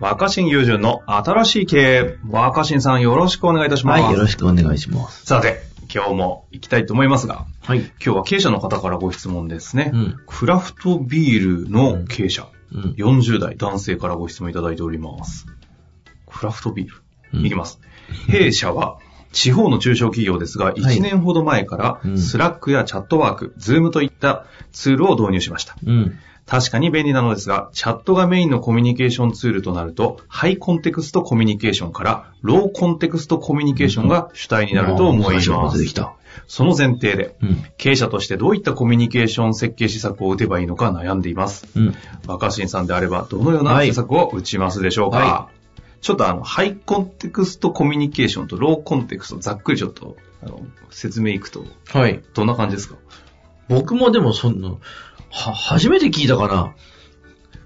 若新雄純の新しい経営。若新さんよろしくお願いいたします。はい、よろしくお願いします。さて、今日も行きたいと思いますが、はい。今日は経営者の方からご質問ですね。うんクラフトビールの経営者、うん。40代男性からご質問いただいております。クラフトビール？うんいきます。弊社は、地方の中小企業ですが、1年ほど前からう、ん Slack や Chatwork、Zoom といったツールを導入しました。うん。確かに便利なのですが、チャットがメインのコミュニケーションツールとなると、ハイコンテクストコミュニケーションから、ローコンテクストコミュニケーションが主体になると思います。その前提で、うん。経営者としてどういったコミュニケーション設計施策を打てばいいのか悩んでいます。うん。若新さんであれば、どのようなはい施策を打ちますでしょうか、はちょっとあの、ハイコンテクストコミュニケーションとローコンテクスト、ざっくりちょっと、あの、説明いくと、はい。どんな感じですか？僕もでもそんな、は、初めて聞いたかな。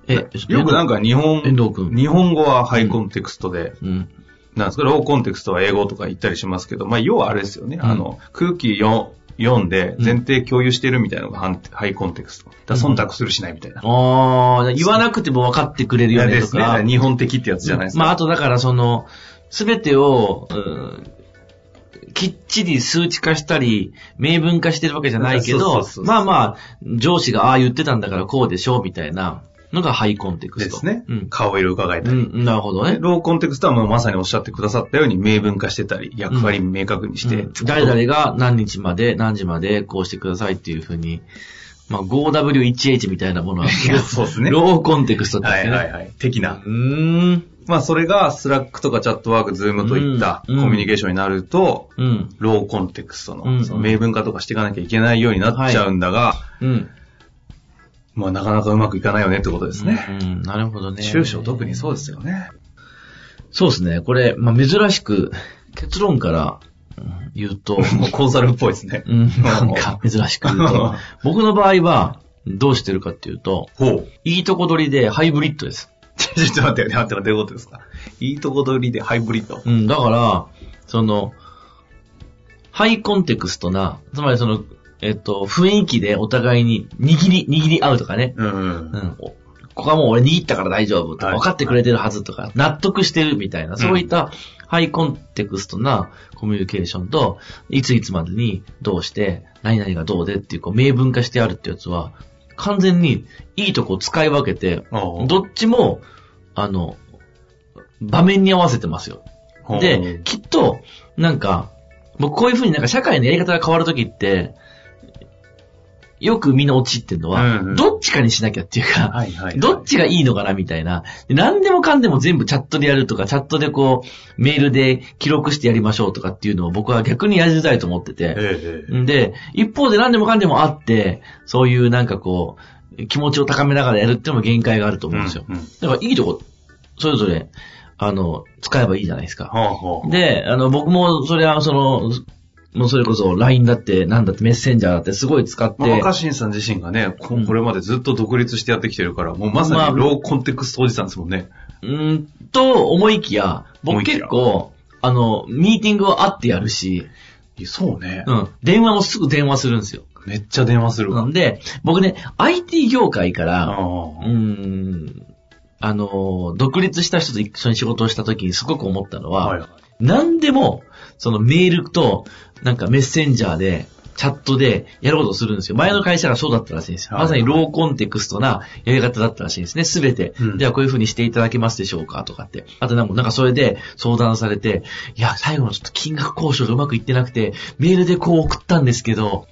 え、よくなんか日本、遠藤君。日本語はハイコンテクストで、うん。なんですか、ローコンテクストは英語とか言ったりしますけど、まあ、要はあれですよね。あの、空気読読んで前提共有してるみたいなのがハンハイコンテクスト。だ忖度するしないみたいな。ああ、言わなくても分かってくれるいよねとやですねか。。日本的ってやつじゃないですか。まあ、あとだからその、すべてを、うんきっちり数値化したり、明文化してるわけじゃないけどまあまあ、上司がああ言ってたんだからこうでしょうみたいなのがハイコンテクスト。ですね。うん。顔色伺えたり。うん、なるほどね。ローコンテクストはもうまさにおっしゃってくださったように明文化してたり、役割明確にして。うん誰々が何日まで、何時までこうしてくださいっていうふうに、まあ 5W1H みたいなものは、そうですね。ローコンテクストってはい。はいはい。的な。うーん。まあそれが Slack とか Chatwork、Zoom といったコうんミュニケーションになると、うん。ローコンテクストうんのその明文化とかしていかなきゃいけないようになっちゃうんだが、うん。まあなかなかうまくいかないよねってことですね。うん。なるほどね。中小特にそうですよね。そうですね。これ、まあ珍しく、結論からうん言うと、もうコンサルっぽいですね。うん、なんか珍しく言うと、僕の場合は、どうしてるかっていうと、ほう。いいとこ取りでハイブリッドです。ちょっと待って、待って、待って、どういうことですか？いいとこ取りでハイブリッド？うん、だから、その、ハイコンテクストな、つまりその、えっと、雰囲気でお互いに握り、握り合うとかね。うん。うん。おここはもう俺握ったから大丈夫とか、はい分かってくれてるはずとか、納得してるみたいな、そういったハイコンテクストなコミュニケーションと、いついつまでにどうして、何々がどうでっていう、こう、明文化してあるってやつは、完全にいいとこを使い分けて、どっちも、あの、場面に合わせてますよ。で、きっと、なんか、僕こういうふうになんか社会のやり方が変わるときって、よくみんな陥ってるのは、うんうんどっちかにしなきゃっていうか、はいはいはい。どっちがいいのかなみたいな。で何でもかんでも全部チャットでやるとか、チャットでこう、メールで記録してやりましょうとかっていうのを僕は逆にやりづらいと思ってて。えで、一方で何でもかんでもあって、そういうなんかこう、気持ちを高めながらやるっていうのも限界があると思うんですよ。うんうんだからいいとこ、それぞれ、あの、使えばいいじゃないですか。ほうほう。で、あの、僕も、それは、その、もうそれこそ LINE だって、なんだってメッセンジャーだってすごい使って、まあ、若新さん自身がね、これまでずっと独立してやってきてるから、もうまさまあにローコンテクストおじさんですもんね。うーん、と思いきや、僕結構、あの、ミーティングは会ってやるし、そうね。うん、電話もすぐ電話するんですよ。めっちゃ電話するわ。なんで、僕ね、IT 業界から、あうーん、あの、独立した人と一緒に仕事をした時にすごく思ったのは、あはい。何でも、そのメールと、なんかメッセンジャーで、チャットでやろうとするんですよ。前の会社がそうだったらしいんですよ。はいまさにローコンテクストなやり方だったらしいんですね。すべて。うんではこういう風にしていただけますでしょうかとかって。あとなんかなんかそれで相談されて、いや、最後のちょっと金額交渉がうまくいってなくて、メールでこう送ったんですけど、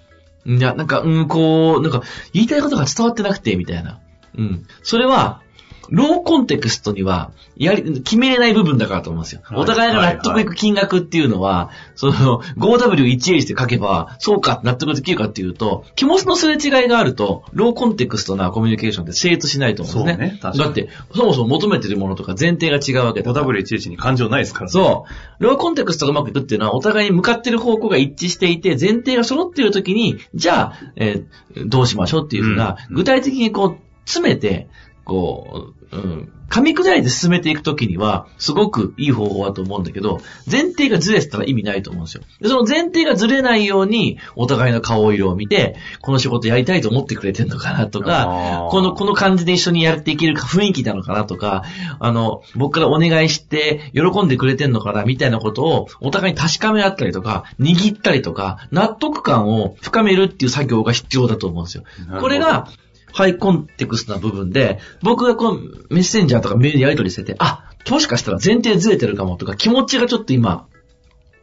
いや、なんか、うん、こう、なんか、言いたいことが伝わってなくて、みたいな。うん。それは、ローコンテクストには、やり、決めれない部分だからと思うんですよ。はいお互いが納得いく金額っていうのは、その、5W1H で書けば、そうか、納得できるかっていうと、気持ちのすれ違いがあると、ローコンテクストなコミュニケーションって成立しないと思うんですね。そうねだって、そもそも求めてるものとか前提が違うわけだから。5W11 に感情ないですからね。そう。ローコンテクストがうまくいくっていうのは、お互いに向かってる方向が一致していて、前提が揃っているときに、じゃあ、えーどうしましょうっていうふうな、うん具体的にこう、詰めて、こう、うん、噛み砕いて進めていくときには、すごくいい方法だと思うんだけど、前提がずれてたら意味ないと思うんですよ。で、その前提がずれないように、お互いの顔色を見て、この仕事やりたいと思ってくれてんのかなとかこの、この感じで一緒にやっていけるか雰囲気なのかなとか、あの、僕からお願いして、喜んでくれてんのかなみたいなことを、お互いに確かめ合ったりとか、握ったりとか、納得感を深めるっていう作業が必要だと思うんですよ。これが、ハイコンテクストな部分で、僕がこう、メッセンジャーとかメールでやり取りしてて、あ、もしかしたら前提ずれてるかもとか、気持ちがちょっと今、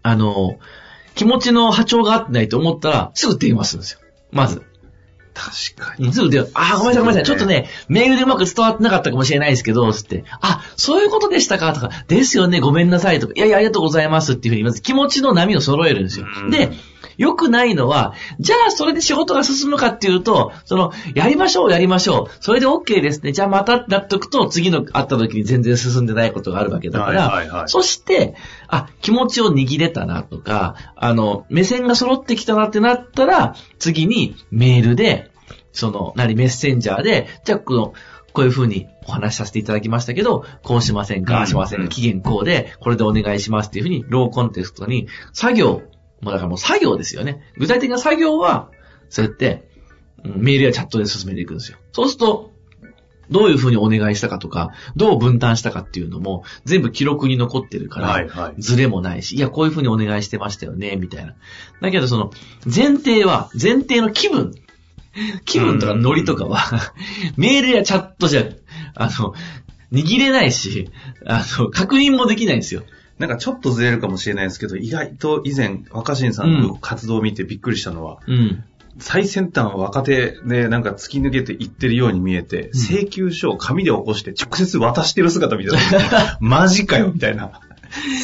あの、気持ちの波長が合ってないと思ったら、すぐ電話するんですよ。まず。確かに。すぐ電話、あ、ごめんなさいごめんなさい。ちょっとね、メールでうまく伝わってなかったかもしれないですけど、つって、あ、そういうことでしたかとか、ですよね、ごめんなさいとか、いやいや、ありがとうございますっていうふうに、まず気持ちの波を揃えるんですようん。で、良くないのは、じゃあそれで仕事が進むかっていうと、その、やりましょう、やりましょう。それで OK ですね。じゃあまたなっとくと、次の会った時に全然進んでないことがあるわけだから、はいはいはいそして、あ、気持ちを握れたなとか、あの、目線が揃ってきたなってなったら、次にメールで、その、なりメッセンジャーで、じゃあこの、こういう風にお話しさせていただきましたけど、こうしませんか、しません期限こうで、これでお願いしますっていう風に、ローコンテストに、作業、もうだからもう作業ですよね。具体的な作業は、そうやって、うんメールやチャットで進めていくんですよ。そうすると、どういう風にお願いしたかとか、どう分担したかっていうのも、全部記録に残ってるから、はいはい。ズレもないし、いや、こういう風にお願いしてましたよね、みたいな。だけど、その、前提は、前提の気分。気分とかノリとかは、メールやチャットじゃ、あの、握れないし、あの、確認もできないんですよ。なんかちょっとずれるかもしれないですけど、意外と以前、若新さんの活動を見てびっくりしたのは、うん。最先端は若手でなんか突き抜けていってるように見えて、請求書を紙で起こして直接渡してる姿見た時に マジかよみたいな。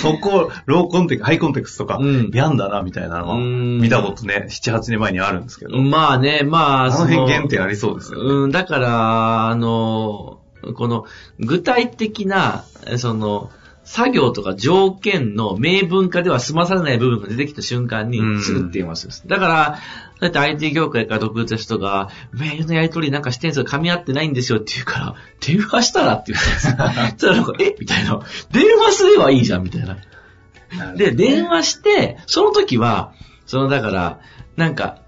そこ、ローコンテクハイコンテクストとかうん、やんだなみたいなのは、うん見たことね、7、8年前にあるんですけど。まあね、まあ、あのそ辺原点ありそうですよね。うん、だから、あの、この、具体的な、その、作業とか条件の明文化では済まされない部分が出てきた瞬間にうんすぐ電話するんです。だから、だって IT 業界から独立した人が、メールのやり取りなんかしてんすよ、噛み合ってないんですよって言うから、電話したらって言ったんですよ。そしたらなんか、え？みたいな。電話すればいいじゃん、みたいな。で、電話して、その時は、そのだから、なんか、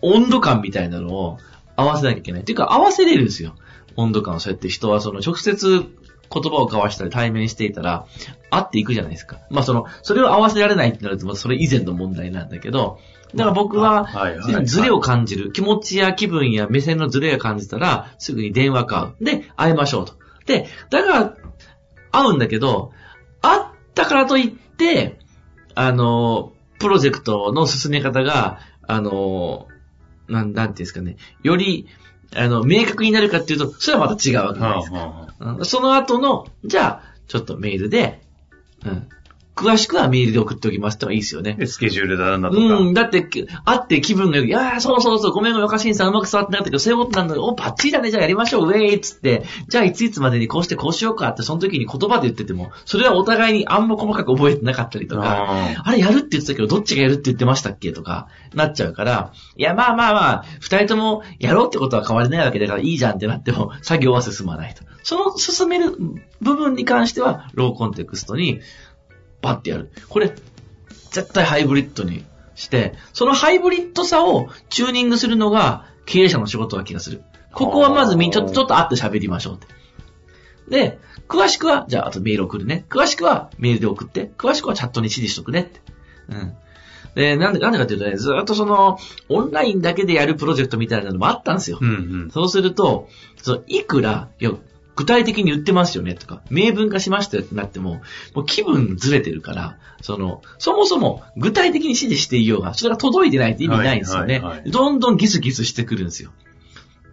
温度感みたいなのを合わせなきゃいけない。っていうか、合わせれるんですよ。温度感をそうやって人はその直接言葉を交わしたり対面していたら、会っていくじゃないですか。まあその、それを合わせられないってなると、まあそれ以前の問題なんだけど、だから僕は、ズレを感じる。気持ちや気分や目線のズレを感じたら、すぐに電話買う。で、会いましょうと。で、だから、会うんだけど、会ったからといって、あの、プロジェクトの進め方が、あの、なん、なんていうんですかね、より、あの、明確になるかっていうと、それはまた違うわけじゃないですその後の、じゃあ、ちょっとメールで、うん。詳しくはメールで送っておきますってのがいいですよね。で、スケジュールだなんだとか。うん、だって、会って気分がよく、いやーそうそうそう、ごめんごめん、若新さんうまく伝わってなかったけど、そういうことなんだよ。お、バッチリだね、じゃあやりましょう、ウェイっつって、じゃあいついつまでにこうしてこうしようかって、その時に言葉で言ってても、それはお互いにあんま細かく覚えてなかったりとか、ああれやるって言ってたけど、どっちがやるって言ってましたっけとか、なっちゃうから、いや、まあまあまあ、二人ともやろうってことは変わりないわけだからいいじゃんってなっても、作業は進まないと。その進める部分に関しては、ローコンテクストに、バッてやる。これ、絶対ハイブリッドにして、そのハイブリッドさをチューニングするのが経営者の仕事な気がする。ここはまずみんちょっと、ちょっと会って喋りましょうって。で、詳しくは、じゃあ、あとメール送るね。詳しくはメールで送って、詳しくはチャットに指示しとくねって。うん。で、なんで、なんでかっていうとね、ずっとその、オンラインだけでやるプロジェクトみたいなのもあったんですよ。うんうん。そうすると、そのいくら、いや、具体的に言ってますよねとか、明文化しましたよってなっても、もう気分ずれてるから、その、そもそも具体的に指示していようが、それが届いてないって意味ないんですよね。どんどんギスギスしてくるんですよ。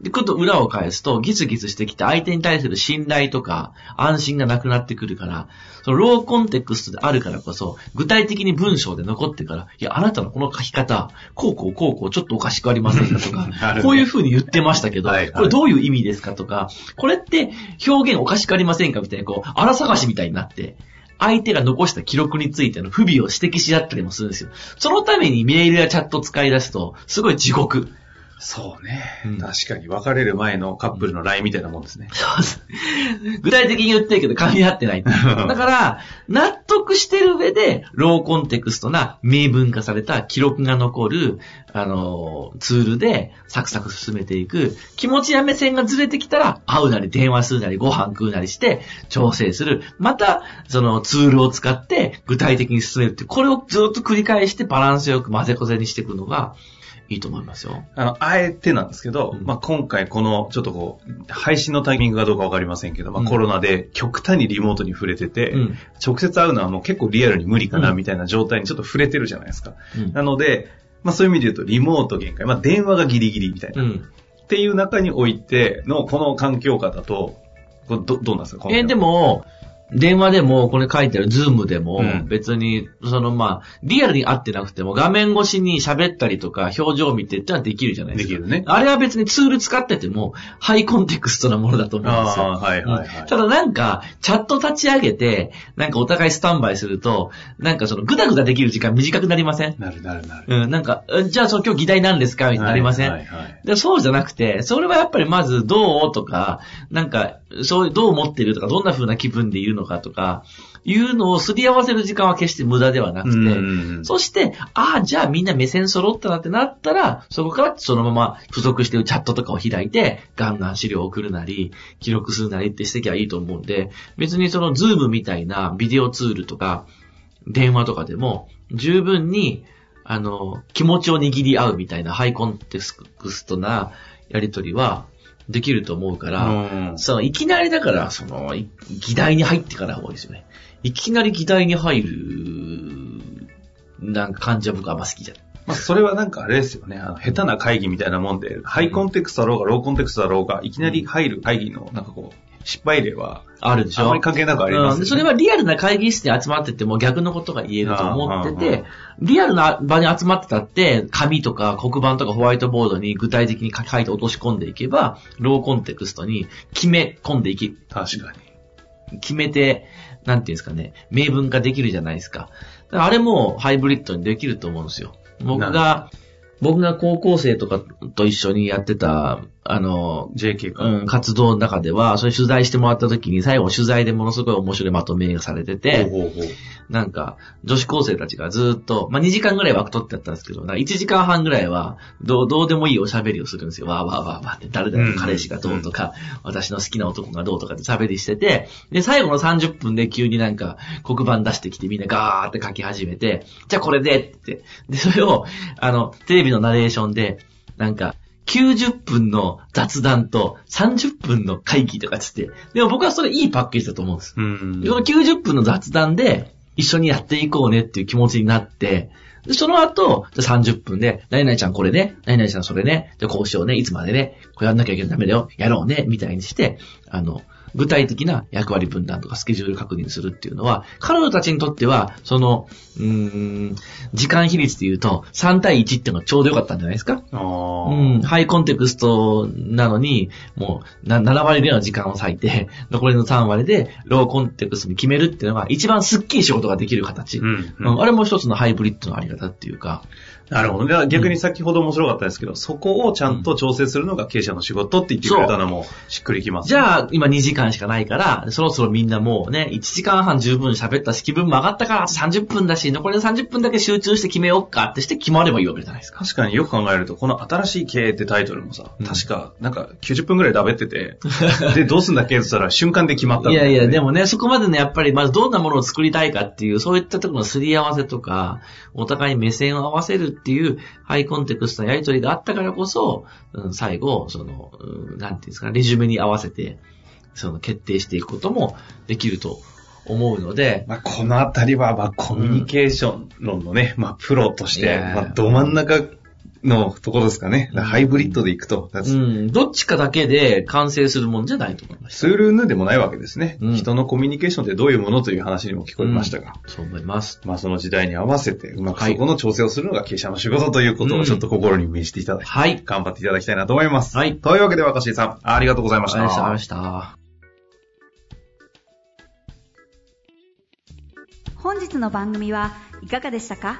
で、こと裏を返すと、ギスギスしてきて相手に対する信頼とか安心がなくなってくるから、そのローコンテクストであるからこそ、具体的に文章で残ってから、いや、あなたのこの書き方、こうこうこうこう、ちょっとおかしくありませんかとか こういう風に言ってましたけど、はいはいこれどういう意味ですかとか、これって表現おかしくありませんかみたいな、こう、荒探しみたいになって、相手が残した記録についての不備を指摘し合ったりもするんですよ。そのためにメールやチャットを使い出すと、すごい地獄。そうね、うん確かに別れる前のカップルの LINE みたいなもんですね。そうです。具体的に言ってるけど噛み合ってない。だから、納得してる上で、ローコンテクストな明文化された記録が残る、あの、ツールでサクサク進めていく。気持ちや目線がずれてきたら、会うなり電話するなりご飯食うなりして調整する。また、そのツールを使って具体的に進めるって。これをずっと繰り返してバランスよく混ぜこぜにしていくのがいいと思いますよ。あの、あえてなんですけど、うん。まあ、今回この、ちょっとこう、配信のタイミングがどうかわかりませんけど、まあ、うん。コロナで極端にリモートに触れてて、うん。直接会うのはもう結構リアルに無理かな、うん。みたいな状態にちょっと触れてるじゃないですか。うん。なので、まあ、そういう意味で言うと、リモート限界、まあ、電話がギリギリみたいな、っうん。ていう中においての、この環境下だと、ど、どうなんですか？えーでも、電話でも、これ書いてある Zoom でもうん、別に、そのまあ、リアルに会ってなくても、画面越しに喋ったりとか、表情を見てってのはできるじゃないでか。ですきるね。あれは別にツール使ってても、ハイコンテクストなものだと思うんですよ。はいはいはい。うんただなんか、チャット立ち上げて、なんかお互いスタンバイすると、なんかそのグダグダできる時間短くなりません？なるなるなる。うん、なんか、えじゃあその今日議題なんですか？みたいになりません、はいはいはいでそうじゃなくて、それはやっぱりまずどう？とか、なんか、そういう、どう思ってるとか、どんな風な気分でいるのかとか、いうのをすり合わせる時間は決して無駄ではなくて、そして、ああ、じゃあみんな目線揃ったなってなったら、そこからそのまま付属してるチャットとかを開いて、ガンガン資料を送るなり、記録するなりってしていけばいいと思うんで、別にその Zoom みたいなビデオツールとか、電話とかでも、十分に、あの、気持ちを握り合うみたいなハイコンテクストなやりとりはできると思うから、うんそのいきなりだから、その、い議題に入ってから方がいいですよね。いきなり議題に入る、なんか感じは僕はあんま好きじゃない。まあ、それはなんかあれですよね。あの、下手な会議みたいなもんで、ハイコンテクストだろうが、ローコンテクストだろうが、いきなり入る会議の、なんかこう、失敗例は、あるでしょ？あまり関係なくありますよね、うんでそれはリアルな会議室に集まってても逆のことが言えると思ってて、リアルな場に集まってたって、紙とか黒板とかホワイトボードに具体的に書いて落とし込んでいけば、ローコンテクストに決め込んでいき、確かに。決めて、なんていうんですかね、明文化できるじゃないですか。だからあれもハイブリッドにできると思うんですよ。僕なが、僕が高校生とかと一緒にやってた、あの、JK か。うん、活動の中では、それ取材してもらった時に、最後取材でものすごい面白いまとめがされてて、ほうほうほうなんか、女子高生たちがずっと、まあ、2時間ぐらい枠取ってやったんですけど、なんか1時間半ぐらいは、どう、どうでもいいおしゃべりをするんですよ。わーわーわーわーって、誰々の彼氏がどうとか、私の好きな男がどうとかって喋りしてて、で、最後の30分で急になんか、黒板出してきてみんなガーって書き始めて、じゃあこれでって、で、それを、あの、テレビのナレーションで、なんか、90分の雑談と30分の会議とかつって、でも僕はそれいいパッケージだと思うんです。うん。でこの90分の雑談で一緒にやっていこうねっていう気持ちになって、でその後、じゃあ30分で、何々ちゃんこれね、何々ちゃんそれね、でこうしようね、いつまでね、これやんなきゃいけないダメだよ、やろうね、みたいにして、あの、具体的な役割分担とかスケジュール確認するっていうのは、彼女たちにとっては、その、うーん、時間比率で言うと、3対1っていうのがちょうどよかったんじゃないですか？うん、ハイコンテクストなのに、もうな7割ぐらいの時間を割いて、残りの3割でローコンテクストに決めるっていうのが一番スッキリ仕事ができる形。うんうんうんあれも一つのハイブリッドのあり方っていうか、なるほどね。逆に先ほど面白かったですけど、そこをちゃんと調整するのが経営者の仕事って言ってくれたのもしっくりきます、じゃあ今2時間しかないから、そろそろみんなもうね、1時間半十分喋ったし、気分も上がったからあと30分だし、残りの30分だけ集中して決めようかってして決まればいいわけじゃないですか。確かによく考えると、この新しい経営ってタイトルもさ、うん。確か、なんか90分くらいでべってて、で、どうすんだっけって言ったら瞬間で決まったね。いやいや、でもね、そこまでね、やっぱり、まずどんなものを作りたいかっていう、そういったところのすり合わせとか、お互いに目線を合わせるっていう、ハイコンテクストのやりとりがあったからこそ、うん、最後、その、うんなんていうんですか、レジュメに合わせて、その、決定していくこともできると思うので、まあ、このあたりは、まあ、コミュニケーション論のね、まあ、プロとして、まあ、ど真ん中のところですかね。ハイブリッドでいくと。うん。どっちかだけで完成するもんじゃないと思いました。ツールヌでもないわけですね、うん人のコミュニケーションってどういうものという話にも聞こえましたが。そう思います。まあその時代に合わせてうまくはいそこの調整をするのが経営者の仕事ということうんをちょっと心に銘じていただいて、はい。頑張っていただきたいなと思います。はいというわけで若新さん、ありがとうございました。ありがとうございました。本日の番組はいかがでしたか？